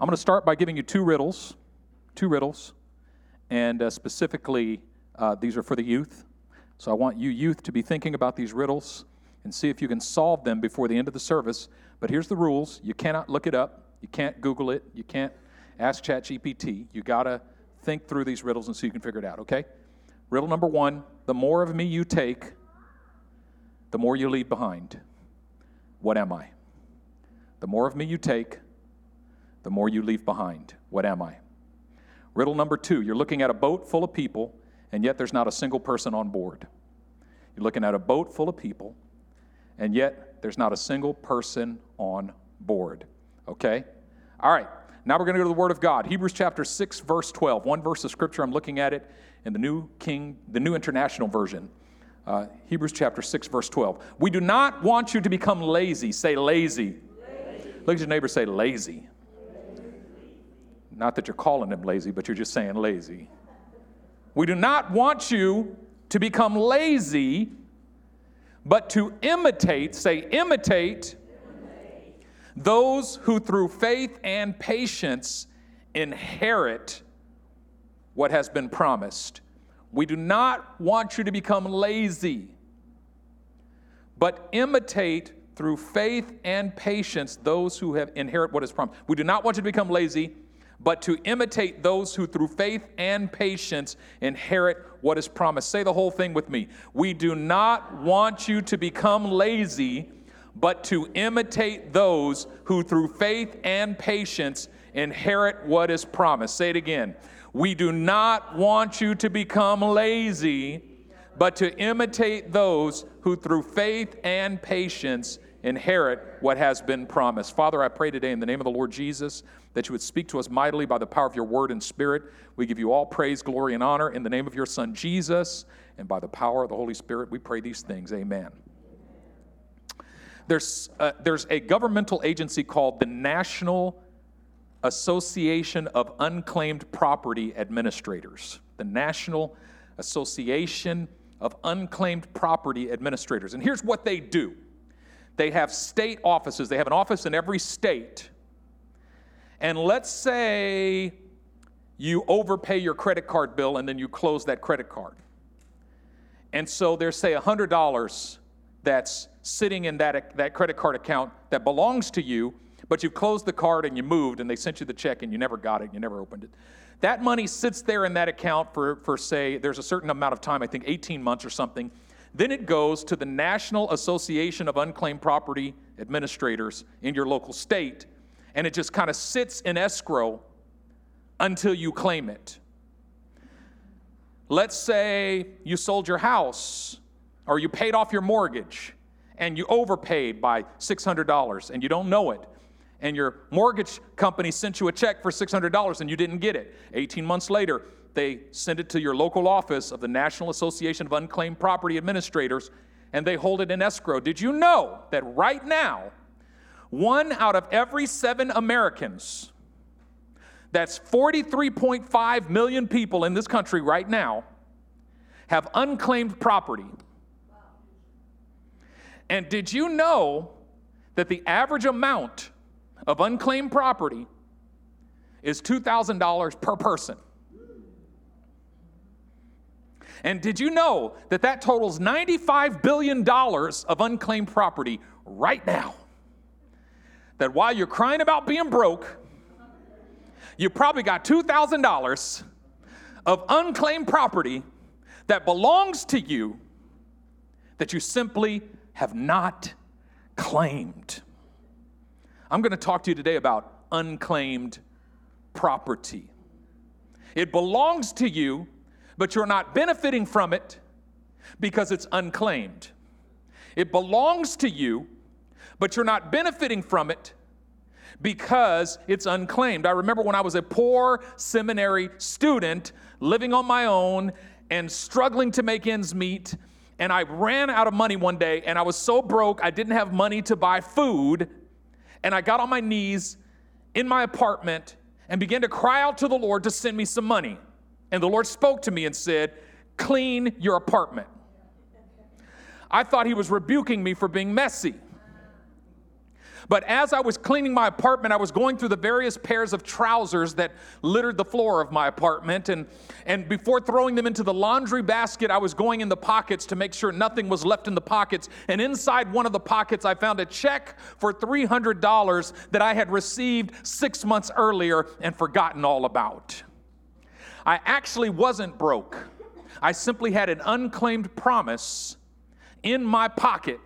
I'm going to start by giving you two riddles, two riddles, and uh, specifically, uh, these are for the youth. So I want you, youth, to be thinking about these riddles and see if you can solve them before the end of the service. But here's the rules you cannot look it up, you can't Google it, you can't ask ChatGPT. You got to think through these riddles and see so you can figure it out, okay? Riddle number one the more of me you take, the more you leave behind. What am I? The more of me you take, the more you leave behind. What am I? Riddle number two you're looking at a boat full of people, and yet there's not a single person on board. You're looking at a boat full of people, and yet there's not a single person on board. Okay? All right. Now we're going to go to the Word of God. Hebrews chapter 6, verse 12. One verse of Scripture, I'm looking at it in the New King, the New International Version. Uh, Hebrews chapter 6, verse 12. We do not want you to become lazy. Say lazy. lazy. Look at your neighbor, say lazy. lazy. Not that you're calling them lazy, but you're just saying lazy. We do not want you to become lazy, but to imitate, say imitate, imitate. those who through faith and patience inherit what has been promised. We do not want you to become lazy, but imitate through faith and patience those who have inherit what is promised. We do not want you to become lazy, but to imitate those who through faith and patience inherit what is promised. Say the whole thing with me. We do not want you to become lazy, but to imitate those who through faith and patience inherit what is promised. Say it again. We do not want you to become lazy, but to imitate those who through faith and patience inherit what has been promised. Father, I pray today in the name of the Lord Jesus that you would speak to us mightily by the power of your word and spirit. We give you all praise, glory, and honor in the name of your Son Jesus, and by the power of the Holy Spirit, we pray these things. Amen. There's, uh, there's a governmental agency called the National Association of Unclaimed Property Administrators, the National Association of Unclaimed Property Administrators. And here's what they do they have state offices, they have an office in every state. And let's say you overpay your credit card bill and then you close that credit card. And so there's, say, $100 that's sitting in that, that credit card account that belongs to you but you've closed the card and you moved and they sent you the check and you never got it, and you never opened it. That money sits there in that account for, for say, there's a certain amount of time, I think 18 months or something. Then it goes to the National Association of Unclaimed Property Administrators in your local state, and it just kind of sits in escrow until you claim it. Let's say you sold your house or you paid off your mortgage and you overpaid by $600 and you don't know it and your mortgage company sent you a check for $600 and you didn't get it. 18 months later, they send it to your local office of the National Association of Unclaimed Property Administrators and they hold it in escrow. Did you know that right now, one out of every seven Americans, that's 43.5 million people in this country right now, have unclaimed property? And did you know that the average amount of unclaimed property is $2,000 per person. And did you know that that totals $95 billion of unclaimed property right now? That while you're crying about being broke, you probably got $2,000 of unclaimed property that belongs to you that you simply have not claimed. I'm going to talk to you today about unclaimed property. It belongs to you, but you're not benefiting from it because it's unclaimed. It belongs to you, but you're not benefiting from it because it's unclaimed. I remember when I was a poor seminary student living on my own and struggling to make ends meet. And I ran out of money one day, and I was so broke, I didn't have money to buy food and I got on my knees in my apartment and began to cry out to the Lord to send me some money. And the Lord spoke to me and said, Clean your apartment. I thought He was rebuking me for being messy. But as I was cleaning my apartment, I was going through the various pairs of trousers that littered the floor of my apartment. And, and before throwing them into the laundry basket, I was going in the pockets to make sure nothing was left in the pockets. And inside one of the pockets, I found a check for $300 that I had received six months earlier and forgotten all about. I actually wasn't broke, I simply had an unclaimed promise in my pocket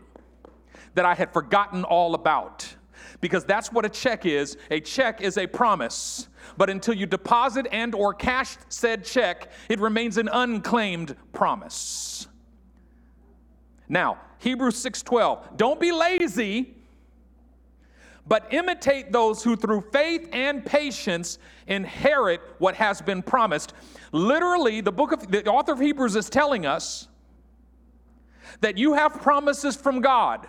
that I had forgotten all about. Because that's what a check is. A check is a promise. But until you deposit and or cash said check, it remains an unclaimed promise. Now, Hebrews 6:12. Don't be lazy, but imitate those who through faith and patience inherit what has been promised. Literally, the book of the author of Hebrews is telling us that you have promises from God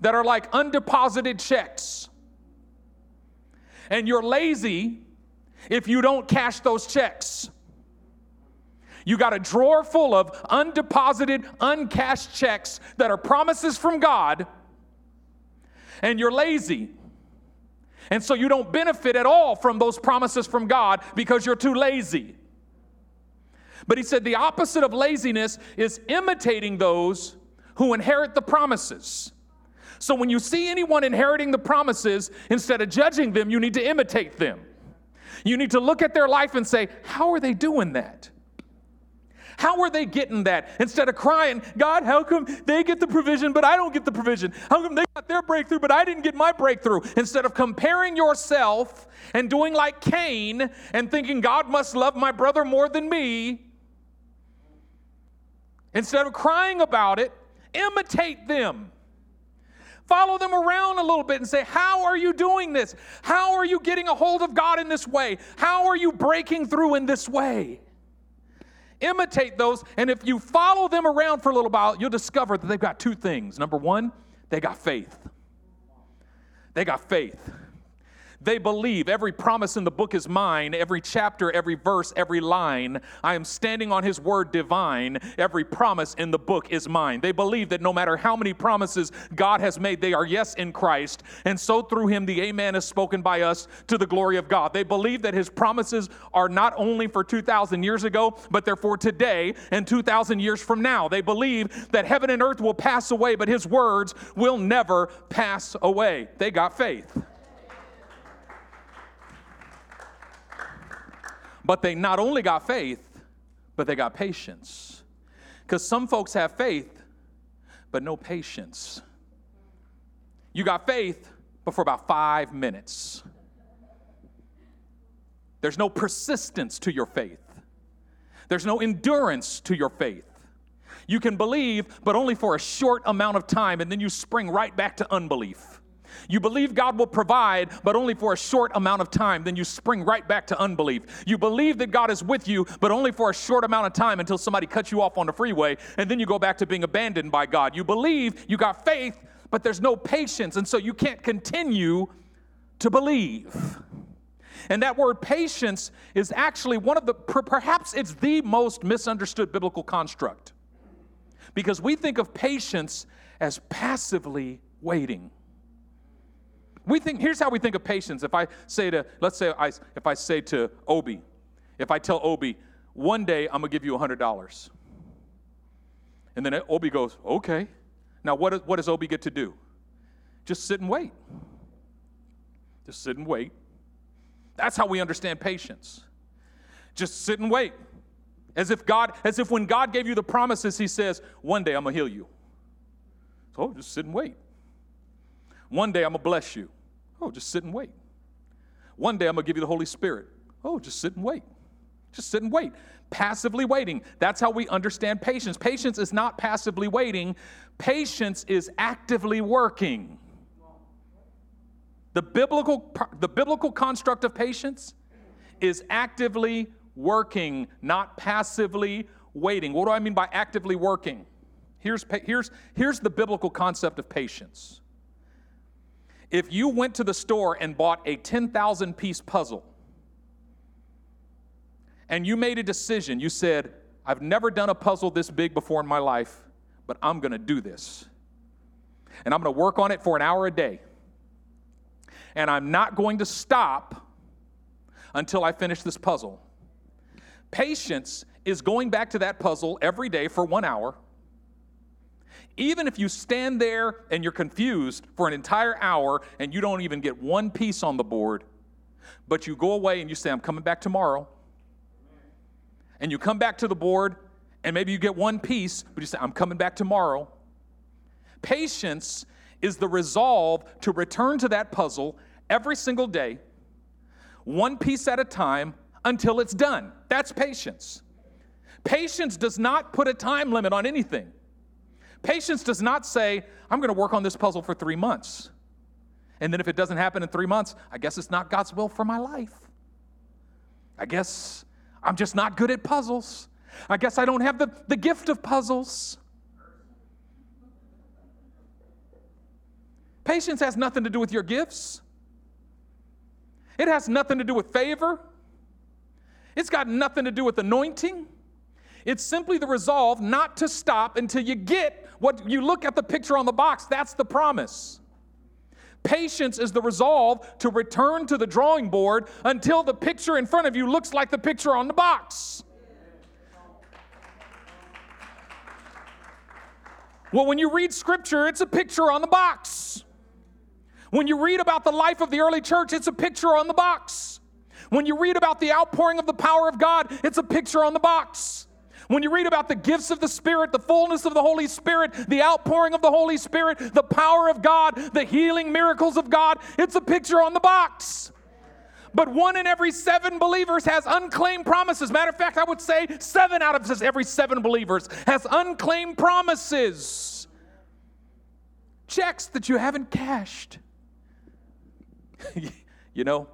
that are like undeposited checks. And you're lazy if you don't cash those checks. You got a drawer full of undeposited, uncashed checks that are promises from God, and you're lazy. And so you don't benefit at all from those promises from God because you're too lazy. But he said the opposite of laziness is imitating those who inherit the promises. So when you see anyone inheriting the promises, instead of judging them, you need to imitate them. You need to look at their life and say, How are they doing that? How are they getting that? Instead of crying, God, how come they get the provision, but I don't get the provision? How come they got their breakthrough, but I didn't get my breakthrough? Instead of comparing yourself and doing like Cain and thinking God must love my brother more than me, instead of crying about it, imitate them. Follow them around a little bit and say, How are you doing this? How are you getting a hold of God in this way? How are you breaking through in this way? Imitate those, and if you follow them around for a little while, you'll discover that they've got two things. Number one, they got faith. They got faith. They believe every promise in the book is mine, every chapter, every verse, every line. I am standing on his word divine. Every promise in the book is mine. They believe that no matter how many promises God has made, they are yes in Christ. And so through him, the amen is spoken by us to the glory of God. They believe that his promises are not only for 2,000 years ago, but they're for today and 2,000 years from now. They believe that heaven and earth will pass away, but his words will never pass away. They got faith. But they not only got faith, but they got patience. Because some folks have faith, but no patience. You got faith, but for about five minutes. There's no persistence to your faith, there's no endurance to your faith. You can believe, but only for a short amount of time, and then you spring right back to unbelief. You believe God will provide, but only for a short amount of time. Then you spring right back to unbelief. You believe that God is with you, but only for a short amount of time until somebody cuts you off on the freeway. And then you go back to being abandoned by God. You believe, you got faith, but there's no patience. And so you can't continue to believe. And that word patience is actually one of the, perhaps it's the most misunderstood biblical construct. Because we think of patience as passively waiting. We think, here's how we think of patience. If I say to, let's say, I, if I say to Obi, if I tell Obi, one day I'm gonna give you $100. And then Obi goes, okay. Now, what, what does Obi get to do? Just sit and wait. Just sit and wait. That's how we understand patience. Just sit and wait. As if God, as if when God gave you the promises, He says, one day I'm gonna heal you. So just sit and wait. One day I'm gonna bless you. Oh, just sit and wait. One day I'm going to give you the Holy Spirit. Oh, just sit and wait. Just sit and wait. Passively waiting. That's how we understand patience. Patience is not passively waiting, patience is actively working. The biblical, the biblical construct of patience is actively working, not passively waiting. What do I mean by actively working? Here's, here's, here's the biblical concept of patience if you went to the store and bought a 10,000 piece puzzle and you made a decision, you said, I've never done a puzzle this big before in my life, but I'm gonna do this. And I'm gonna work on it for an hour a day. and I'm not going to stop until I finish this puzzle. Patience is going back to that puzzle every day for one hour. Even if you stand there and you're confused for an entire hour and you don't even get one piece on the board, but you go away and you say, I'm coming back tomorrow. And you come back to the board and maybe you get one piece, but you say, I'm coming back tomorrow. Patience is the resolve to return to that puzzle every single day, one piece at a time until it's done. That's patience. Patience does not put a time limit on anything. Patience does not say, I'm going to work on this puzzle for three months. And then if it doesn't happen in three months, I guess it's not God's will for my life. I guess I'm just not good at puzzles. I guess I don't have the, the gift of puzzles. Patience has nothing to do with your gifts, it has nothing to do with favor, it's got nothing to do with anointing. It's simply the resolve not to stop until you get what you look at the picture on the box. That's the promise. Patience is the resolve to return to the drawing board until the picture in front of you looks like the picture on the box. Well, when you read scripture, it's a picture on the box. When you read about the life of the early church, it's a picture on the box. When you read about the outpouring of the power of God, it's a picture on the box. When you read about the gifts of the Spirit, the fullness of the Holy Spirit, the outpouring of the Holy Spirit, the power of God, the healing miracles of God, it's a picture on the box. But one in every seven believers has unclaimed promises. Matter of fact, I would say seven out of every seven believers has unclaimed promises. Checks that you haven't cashed. you know,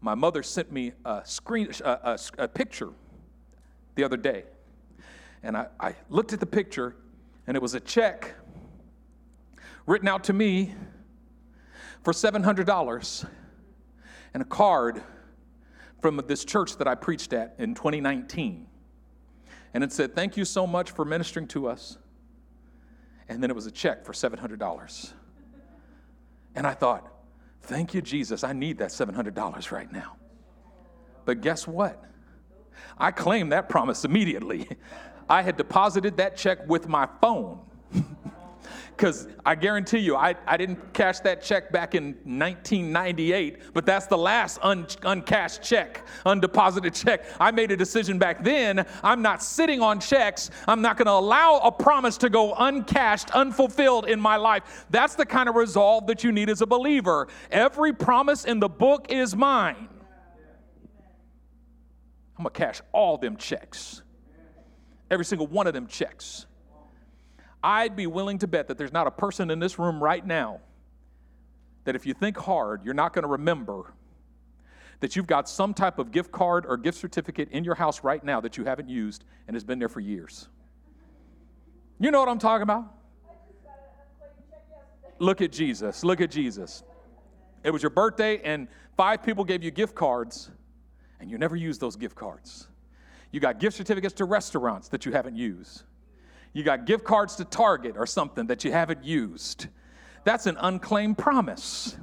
my mother sent me a screen, a, a, a picture the other day, and I, I looked at the picture, and it was a check written out to me for seven hundred dollars, and a card from this church that I preached at in 2019, and it said, "Thank you so much for ministering to us." And then it was a check for seven hundred dollars, and I thought Thank you, Jesus. I need that $700 right now. But guess what? I claimed that promise immediately. I had deposited that check with my phone. Because I guarantee you, I, I didn't cash that check back in 1998, but that's the last un, uncashed check, undeposited check. I made a decision back then. I'm not sitting on checks. I'm not going to allow a promise to go uncashed, unfulfilled in my life. That's the kind of resolve that you need as a believer. Every promise in the book is mine. I'm going to cash all them checks. Every single one of them checks. I'd be willing to bet that there's not a person in this room right now that if you think hard, you're not going to remember that you've got some type of gift card or gift certificate in your house right now that you haven't used and has been there for years. You know what I'm talking about? Look at Jesus. Look at Jesus. It was your birthday, and five people gave you gift cards, and you never use those gift cards. You got gift certificates to restaurants that you haven't used. You got gift cards to Target or something that you haven't used. That's an unclaimed promise.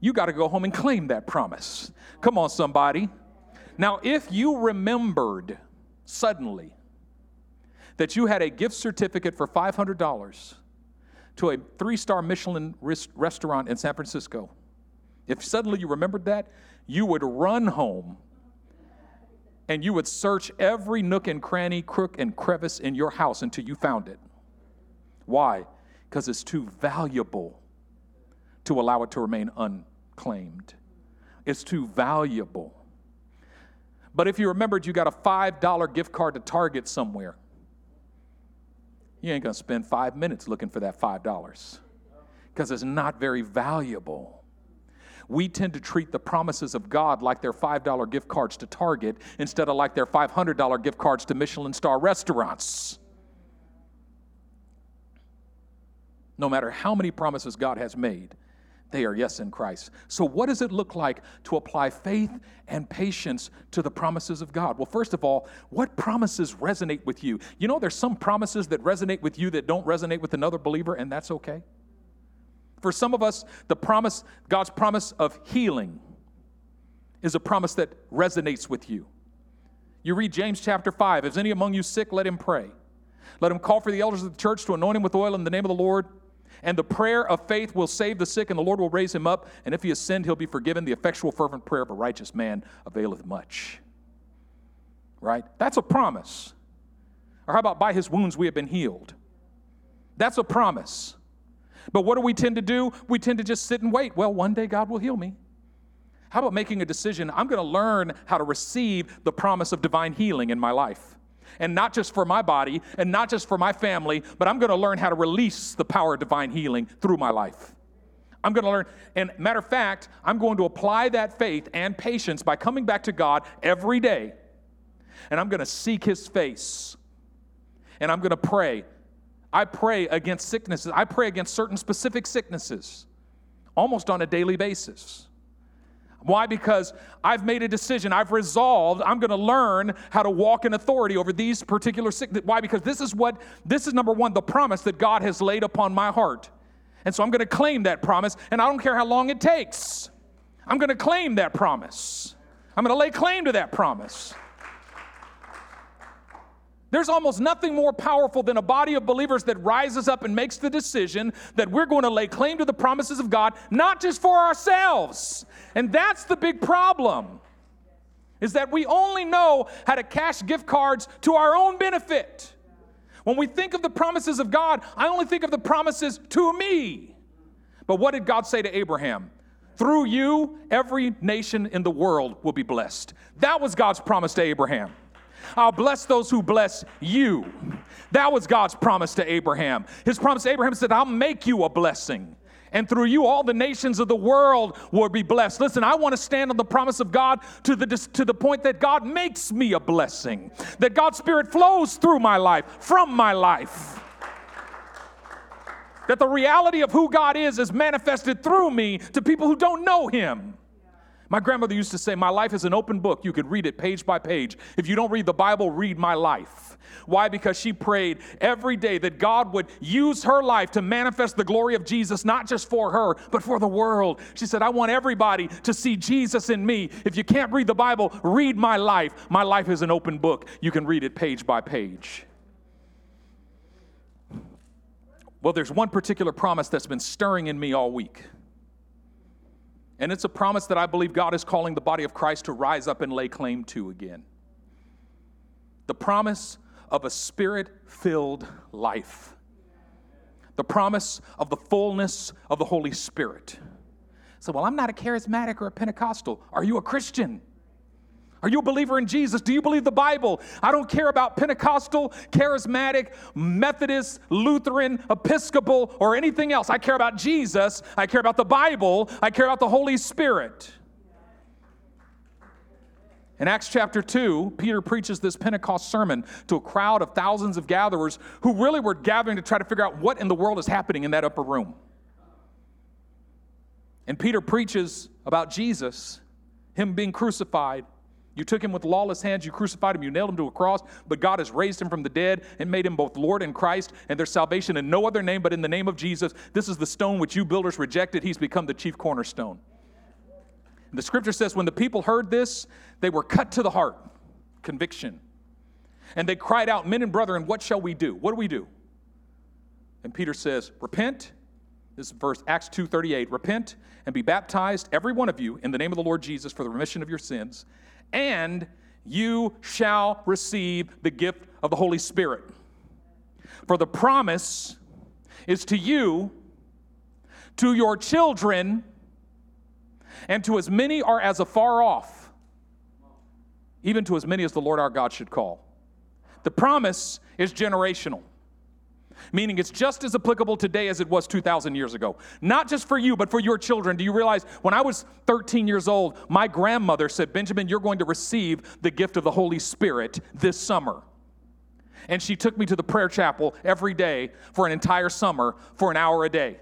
You got to go home and claim that promise. Come on, somebody. Now, if you remembered suddenly that you had a gift certificate for $500 to a three star Michelin restaurant in San Francisco, if suddenly you remembered that, you would run home and you would search every nook and cranny, crook and crevice in your house until you found it. Why? Because it's too valuable to allow it to remain unclaimed. It's too valuable. But if you remembered you got a $5 gift card to Target somewhere, you ain't gonna spend five minutes looking for that $5 because it's not very valuable we tend to treat the promises of God like they're $5 gift cards to Target instead of like they're $500 gift cards to Michelin star restaurants. No matter how many promises God has made, they are yes in Christ. So, what does it look like to apply faith and patience to the promises of God? Well, first of all, what promises resonate with you? You know, there's some promises that resonate with you that don't resonate with another believer, and that's okay. For some of us, the promise, God's promise of healing, is a promise that resonates with you. You read James chapter 5 Is any among you sick? Let him pray. Let him call for the elders of the church to anoint him with oil in the name of the Lord. And the prayer of faith will save the sick, and the Lord will raise him up. And if he has sinned, he'll be forgiven. The effectual, fervent prayer of a righteous man availeth much. Right? That's a promise. Or how about by his wounds we have been healed? That's a promise. But what do we tend to do? We tend to just sit and wait. Well, one day God will heal me. How about making a decision? I'm going to learn how to receive the promise of divine healing in my life. And not just for my body and not just for my family, but I'm going to learn how to release the power of divine healing through my life. I'm going to learn. And matter of fact, I'm going to apply that faith and patience by coming back to God every day. And I'm going to seek his face. And I'm going to pray. I pray against sicknesses. I pray against certain specific sicknesses almost on a daily basis. Why? Because I've made a decision. I've resolved I'm going to learn how to walk in authority over these particular sickness. Why? Because this is what, this is number one, the promise that God has laid upon my heart. And so I'm going to claim that promise, and I don't care how long it takes. I'm going to claim that promise. I'm going to lay claim to that promise. There's almost nothing more powerful than a body of believers that rises up and makes the decision that we're going to lay claim to the promises of God, not just for ourselves. And that's the big problem. Is that we only know how to cash gift cards to our own benefit. When we think of the promises of God, I only think of the promises to me. But what did God say to Abraham? Through you, every nation in the world will be blessed. That was God's promise to Abraham. I'll bless those who bless you. That was God's promise to Abraham. His promise to Abraham said, I'll make you a blessing. And through you, all the nations of the world will be blessed. Listen, I want to stand on the promise of God to the, to the point that God makes me a blessing, that God's Spirit flows through my life, from my life that the reality of who God is is manifested through me to people who don't know Him. My grandmother used to say, My life is an open book. You could read it page by page. If you don't read the Bible, read my life. Why? Because she prayed every day that God would use her life to manifest the glory of Jesus, not just for her, but for the world. She said, I want everybody to see Jesus in me. If you can't read the Bible, read my life. My life is an open book. You can read it page by page. Well, there's one particular promise that's been stirring in me all week. And it's a promise that I believe God is calling the body of Christ to rise up and lay claim to again. The promise of a spirit filled life, the promise of the fullness of the Holy Spirit. So, well, I'm not a charismatic or a Pentecostal. Are you a Christian? Are you a believer in Jesus? Do you believe the Bible? I don't care about Pentecostal, charismatic, Methodist, Lutheran, Episcopal, or anything else. I care about Jesus. I care about the Bible. I care about the Holy Spirit. In Acts chapter 2, Peter preaches this Pentecost sermon to a crowd of thousands of gatherers who really were gathering to try to figure out what in the world is happening in that upper room. And Peter preaches about Jesus, him being crucified, you took him with lawless hands, you crucified him, you nailed him to a cross, but God has raised him from the dead and made him both Lord and Christ, and there's salvation in no other name but in the name of Jesus. This is the stone which you builders rejected. He's become the chief cornerstone. And the scripture says, when the people heard this, they were cut to the heart, conviction. And they cried out, Men and brethren, what shall we do? What do we do? And Peter says, Repent. This is verse Acts 2:38. Repent and be baptized, every one of you, in the name of the Lord Jesus for the remission of your sins and you shall receive the gift of the Holy Spirit. For the promise is to you, to your children, and to as many are as afar off, even to as many as the Lord our God should call. The promise is generational meaning it's just as applicable today as it was 2,000 years ago. Not just for you, but for your children. Do you realize when I was 13 years old, my grandmother said, Benjamin, you're going to receive the gift of the Holy Spirit this summer. And she took me to the prayer chapel every day for an entire summer for an hour a day.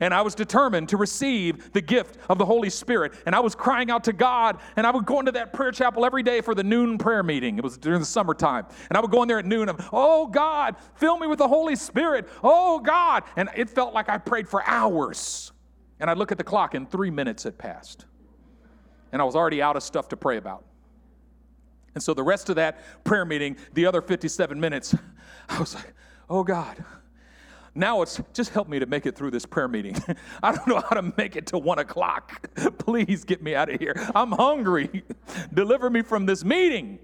And I was determined to receive the gift of the Holy Spirit. And I was crying out to God, and I would go into that prayer chapel every day for the noon prayer meeting. It was during the summertime. And I would go in there at noon and, oh God, fill me with the Holy Spirit. Oh God. And it felt like I prayed for hours. And I look at the clock, and three minutes had passed. And I was already out of stuff to pray about. And so the rest of that prayer meeting, the other 57 minutes, I was like, oh God, now it's just help me to make it through this prayer meeting. I don't know how to make it to one o'clock. Please get me out of here. I'm hungry. Deliver me from this meeting.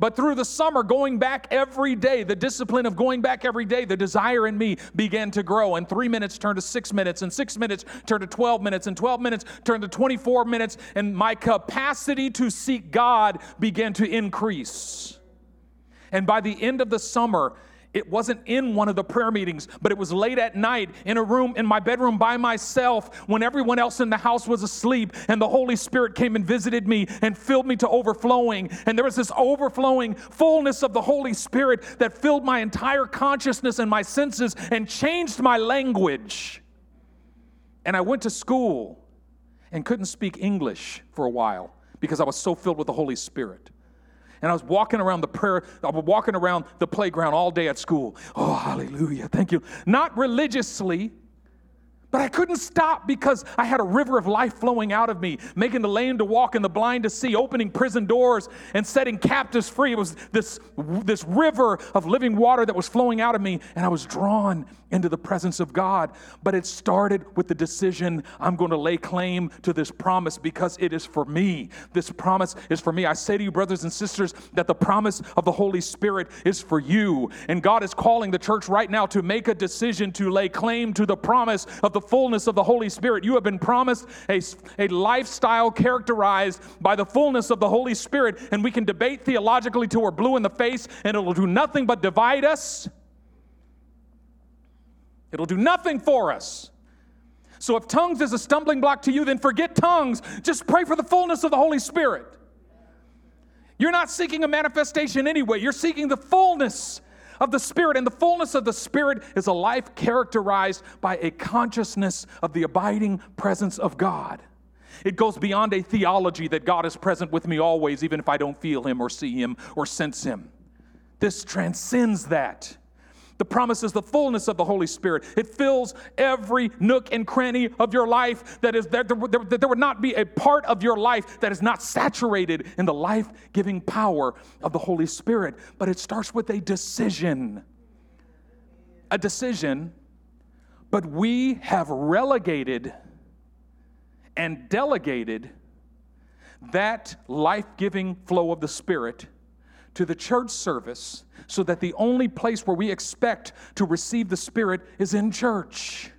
But through the summer, going back every day, the discipline of going back every day, the desire in me began to grow. And three minutes turned to six minutes, and six minutes turned to 12 minutes, and 12 minutes turned to 24 minutes, and my capacity to seek God began to increase. And by the end of the summer, it wasn't in one of the prayer meetings, but it was late at night in a room in my bedroom by myself when everyone else in the house was asleep and the Holy Spirit came and visited me and filled me to overflowing. And there was this overflowing fullness of the Holy Spirit that filled my entire consciousness and my senses and changed my language. And I went to school and couldn't speak English for a while because I was so filled with the Holy Spirit. And I was walking around the prayer, I was walking around the playground all day at school. Oh, hallelujah. Thank you. Not religiously, but I couldn't stop because I had a river of life flowing out of me, making the lame to walk and the blind to see, opening prison doors and setting captives free. It was this, this river of living water that was flowing out of me, and I was drawn into the presence of God. But it started with the decision I'm going to lay claim to this promise because it is for me. This promise is for me. I say to you, brothers and sisters, that the promise of the Holy Spirit is for you. And God is calling the church right now to make a decision to lay claim to the promise of the the fullness of the Holy Spirit. You have been promised a, a lifestyle characterized by the fullness of the Holy Spirit, and we can debate theologically till we're blue in the face, and it'll do nothing but divide us. It'll do nothing for us. So if tongues is a stumbling block to you, then forget tongues. Just pray for the fullness of the Holy Spirit. You're not seeking a manifestation anyway, you're seeking the fullness of the Spirit. And the fullness of the Spirit is a life characterized by a consciousness of the abiding presence of God. It goes beyond a theology that God is present with me always, even if I don't feel Him or see Him or sense Him. This transcends that. The promise is the fullness of the Holy Spirit. It fills every nook and cranny of your life that is there, there, there would not be a part of your life that is not saturated in the life giving power of the Holy Spirit. But it starts with a decision. A decision, but we have relegated and delegated that life giving flow of the Spirit to the church service so that the only place where we expect to receive the Spirit is in church.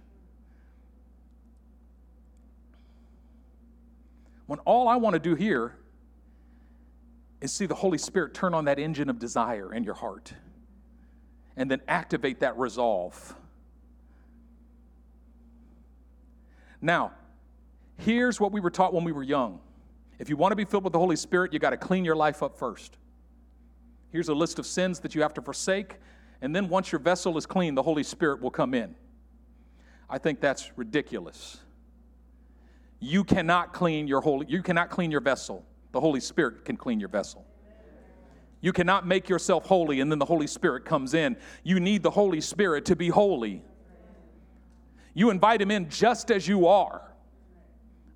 When all I want to do here is see the Holy Spirit turn on that engine of desire in your heart and then activate that resolve. Now, here's what we were taught when we were young. If you want to be filled with the Holy Spirit, you got to clean your life up first. Here's a list of sins that you have to forsake. And then once your vessel is clean, the Holy Spirit will come in. I think that's ridiculous. You cannot clean your holy, you cannot clean your vessel. The Holy Spirit can clean your vessel. You cannot make yourself holy and then the Holy Spirit comes in. You need the Holy Spirit to be holy. You invite him in just as you are.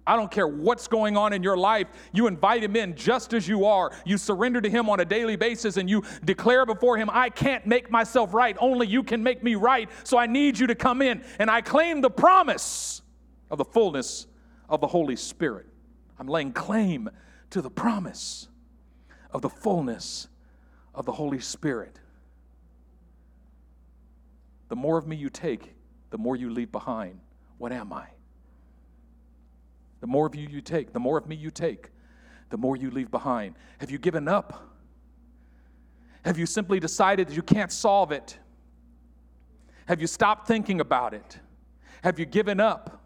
I don't care what's going on in your life. You invite him in just as you are. You surrender to him on a daily basis and you declare before him, I can't make myself right. Only you can make me right. So I need you to come in. And I claim the promise of the fullness of the Holy Spirit. I'm laying claim to the promise of the fullness of the Holy Spirit. The more of me you take, the more you leave behind. What am I? The more of you you take, the more of me you take, the more you leave behind. Have you given up? Have you simply decided that you can't solve it? Have you stopped thinking about it? Have you given up?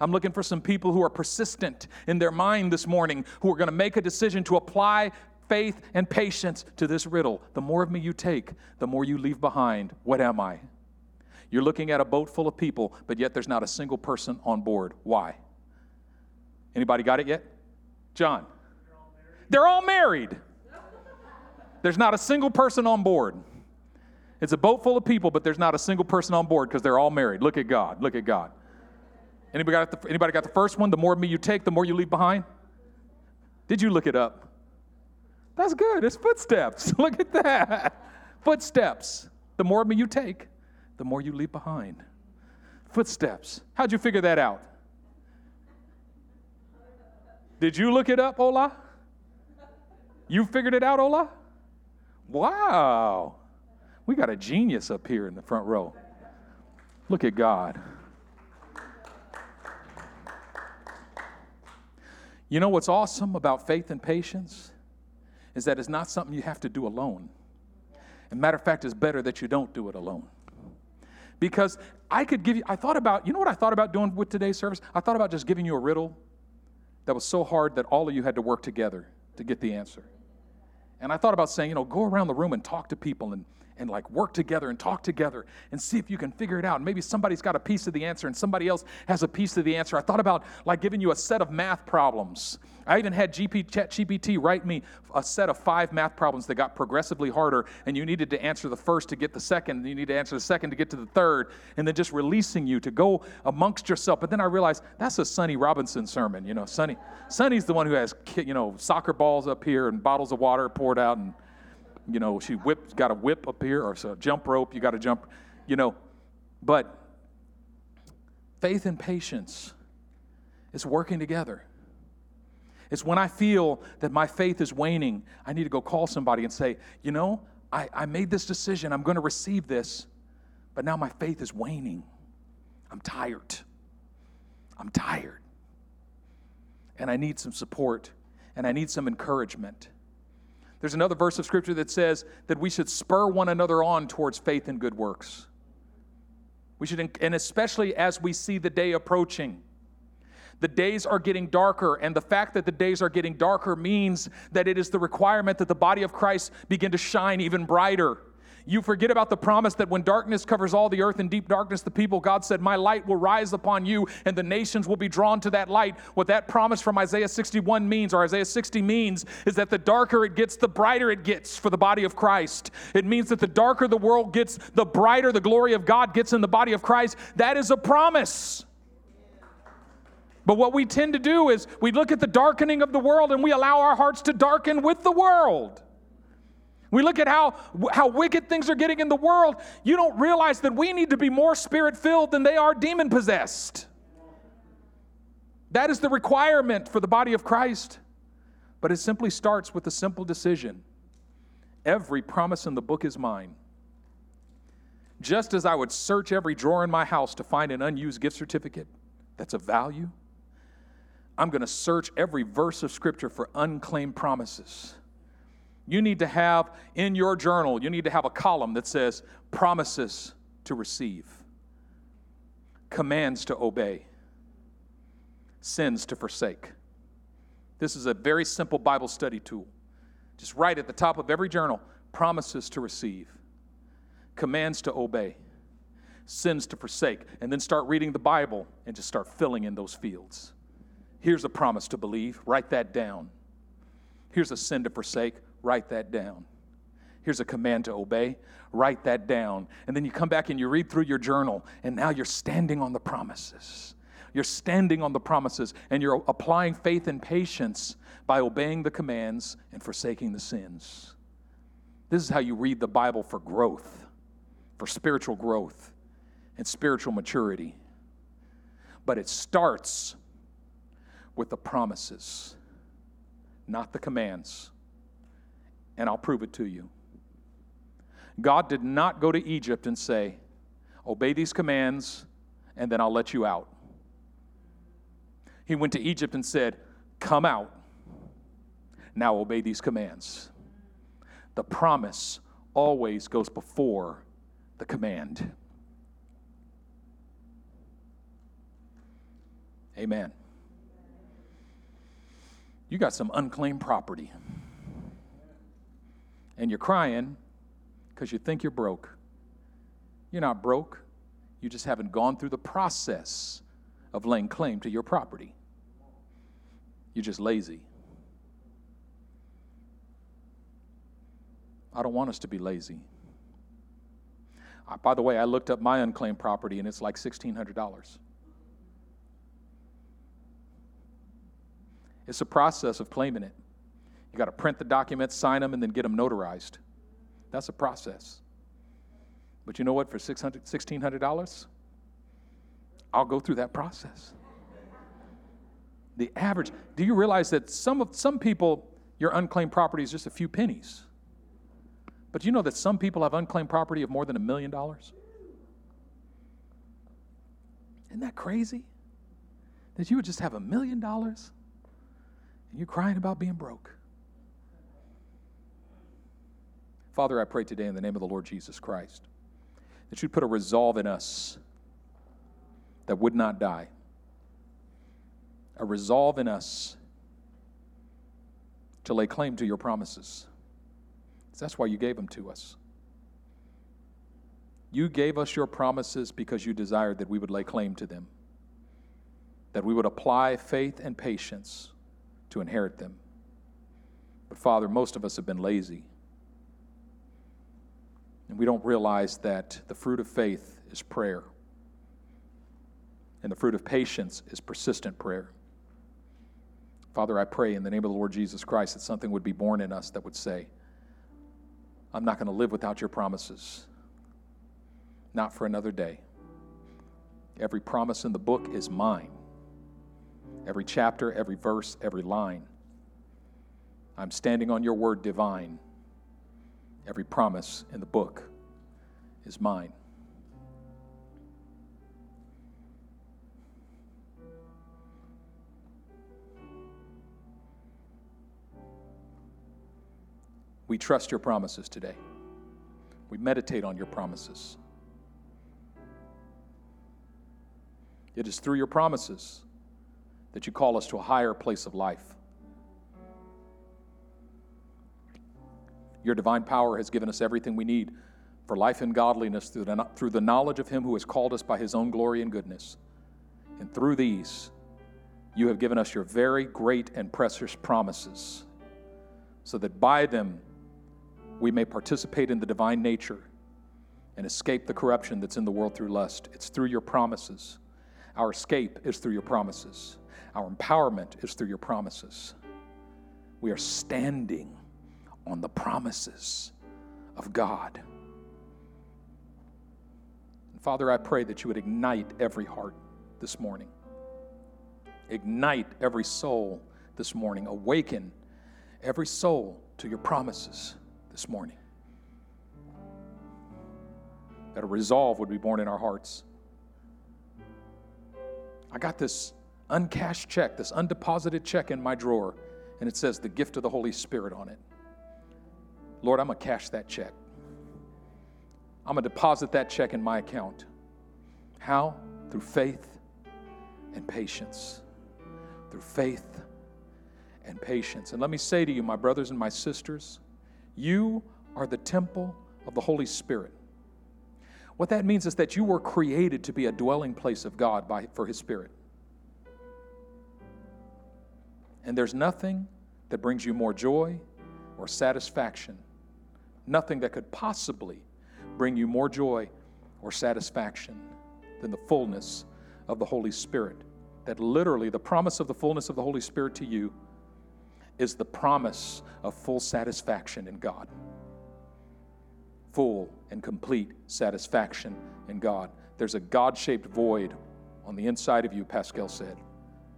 I'm looking for some people who are persistent in their mind this morning, who are going to make a decision to apply faith and patience to this riddle. The more of me you take, the more you leave behind. What am I? You're looking at a boat full of people, but yet there's not a single person on board. Why? Anybody got it yet? John. They're all married. There's not a single person on board. It's a boat full of people, but there's not a single person on board because they're all married. Look at God. Look at God. Anybody got, the, anybody got the first one? The more me you take, the more you leave behind? Did you look it up? That's good. It's footsteps. look at that. Footsteps. The more me you take, the more you leave behind. Footsteps. How'd you figure that out? Did you look it up, Ola? You figured it out, Ola? Wow. We got a genius up here in the front row. Look at God. You know what's awesome about faith and patience? Is that it's not something you have to do alone. And matter of fact, it's better that you don't do it alone. Because I could give you, I thought about, you know what I thought about doing with today's service? I thought about just giving you a riddle that was so hard that all of you had to work together to get the answer. And I thought about saying, you know, go around the room and talk to people and and like work together and talk together and see if you can figure it out. Maybe somebody's got a piece of the answer and somebody else has a piece of the answer. I thought about like giving you a set of math problems. I even had GP, GPT write me a set of five math problems that got progressively harder, and you needed to answer the first to get the second, and you need to answer the second to get to the third, and then just releasing you to go amongst yourself. But then I realized that's a Sonny Robinson sermon. You know, Sonny, Sonny's the one who has you know soccer balls up here and bottles of water poured out and you know, she whipped, got a whip up here or a jump rope, you got to jump, you know. But faith and patience is working together. It's when I feel that my faith is waning, I need to go call somebody and say, you know, I, I made this decision, I'm going to receive this, but now my faith is waning. I'm tired. I'm tired. And I need some support and I need some encouragement. There's another verse of scripture that says that we should spur one another on towards faith and good works. We should, and especially as we see the day approaching. The days are getting darker, and the fact that the days are getting darker means that it is the requirement that the body of Christ begin to shine even brighter. You forget about the promise that when darkness covers all the earth and deep darkness the people, God said, My light will rise upon you and the nations will be drawn to that light. What that promise from Isaiah 61 means, or Isaiah 60 means, is that the darker it gets, the brighter it gets for the body of Christ. It means that the darker the world gets, the brighter the glory of God gets in the body of Christ. That is a promise. But what we tend to do is we look at the darkening of the world and we allow our hearts to darken with the world. We look at how, how wicked things are getting in the world. You don't realize that we need to be more spirit filled than they are demon possessed. That is the requirement for the body of Christ. But it simply starts with a simple decision every promise in the book is mine. Just as I would search every drawer in my house to find an unused gift certificate that's of value, I'm going to search every verse of Scripture for unclaimed promises you need to have in your journal, you need to have a column that says promises to receive, commands to obey, sins to forsake. This is a very simple Bible study tool. Just write at the top of every journal promises to receive, commands to obey, sins to forsake, and then start reading the Bible and just start filling in those fields. Here's a promise to believe, write that down. Here's a sin to forsake, write that down. Here's a command to obey, write that down. And then you come back and you read through your journal, and now you're standing on the promises. You're standing on the promises, and you're applying faith and patience by obeying the commands and forsaking the sins. This is how you read the Bible for growth, for spiritual growth and spiritual maturity. But it starts with the promises, not the commands and I'll prove it to you. God did not go to Egypt and say, Obey these commands, and then I'll let you out. He went to Egypt and said, Come out. Now obey these commands. The promise always goes before the command. Amen. You got some unclaimed property and you're crying because you think you're broke. You're not broke. You just haven't gone through the process of laying claim to your property. You're just lazy. I don't want us to be lazy. By the way, I looked up my unclaimed property and it's like $1,600. It's a process of claiming it. You got to print the documents, sign them, and then get them notarized. That's a process. But you know what? For $600, $1,600, I'll go through that process. The average, do you realize that some, of, some people, your unclaimed property is just a few pennies? But you know that some people have unclaimed property of more than a million dollars? Isn't that crazy? That you would just have a million dollars and you're crying about being broke. Father, I pray today in the name of the Lord Jesus Christ that you'd put a resolve in us that would not die, a resolve in us to lay claim to your promises. That's why you gave them to us. You gave us your promises because you desired that we would lay claim to them, that we would apply faith and patience to inherit them. But Father, most of us have been lazy. And we don't realize that the fruit of faith is prayer, and the fruit of patience is persistent prayer. Father, I pray in the name of the Lord Jesus Christ that something would be born in us that would say, I'm not going to live without your promises, not for another day. Every promise in the book is mine. Every chapter, every verse, every line. I'm standing on your word divine. Every promise in the book is mine. We trust your promises today. We meditate on your promises. It is through your promises that you call us to a higher place of life. Your divine power has given us everything we need for life and godliness through the, through the knowledge of Him who has called us by His own glory and goodness. And through these, you have given us your very great and precious promises, so that by them we may participate in the divine nature and escape the corruption that's in the world through lust. It's through your promises. Our escape is through your promises. Our empowerment is through your promises. We are standing on the promises of God. And Father, I pray that you would ignite every heart this morning, ignite every soul this morning, awaken every soul to your promises this morning. That a resolve would be born in our hearts. I got this uncashed check, this undeposited check in my drawer, and it says the gift of the Holy Spirit on it. Lord, I'm going to cash that check. I'm going to deposit that check in my account. How? Through faith and patience. Through faith and patience. And let me say to you, my brothers and my sisters, you are the temple of the Holy Spirit. What that means is that you were created to be a dwelling place of God by, for His Spirit. And there's nothing that brings you more joy or satisfaction nothing that could possibly bring you more joy or satisfaction than the fullness of the Holy Spirit. That literally, the promise of the fullness of the Holy Spirit to you is the promise of full satisfaction in God. Full and complete satisfaction in God. There's a God shaped void on the inside of you, Pascal said.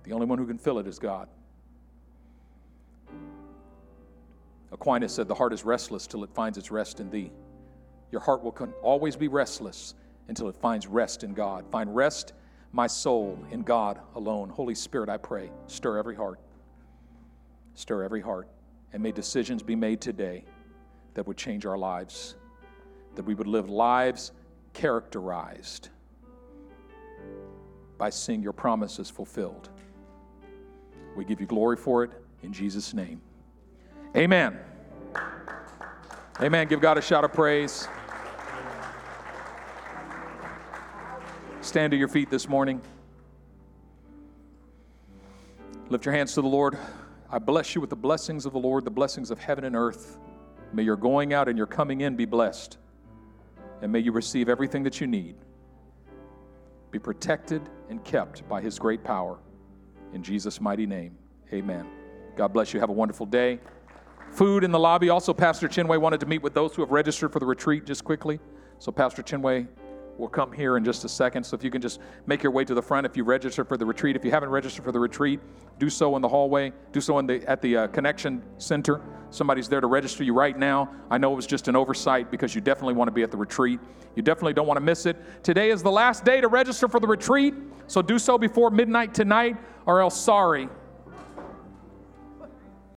The only one who can fill it is God. Aquinas said, The heart is restless till it finds its rest in thee. Your heart will always be restless until it finds rest in God. Find rest, my soul, in God alone. Holy Spirit, I pray, stir every heart. Stir every heart. And may decisions be made today that would change our lives, that we would live lives characterized by seeing your promises fulfilled. We give you glory for it in Jesus' name. Amen. Amen. Give God a shout of praise. stand to your feet this morning. Lift your hands to the Lord. I bless you with the blessings of the Lord, the blessings of heaven and earth. May your going out and your coming in be blessed. And may you receive everything that you need. Be protected and kept by his great power. In Jesus' mighty name, amen. God bless you. Have a wonderful day. Food in the lobby. Also, Pastor Chinway wanted to meet with those who have registered for the retreat just quickly. So, Pastor Chinway will come here in just a second. So, if you can just make your way to the front if you register for the retreat. If you haven't registered for the retreat, do so in the hallway, do so in the, at the uh, Connection Center. Somebody's there to register you right now. I know it was just an oversight because you definitely want to be at the retreat. You definitely don't want to miss it. Today is the last day to register for the retreat, so do so before midnight tonight, or else sorry.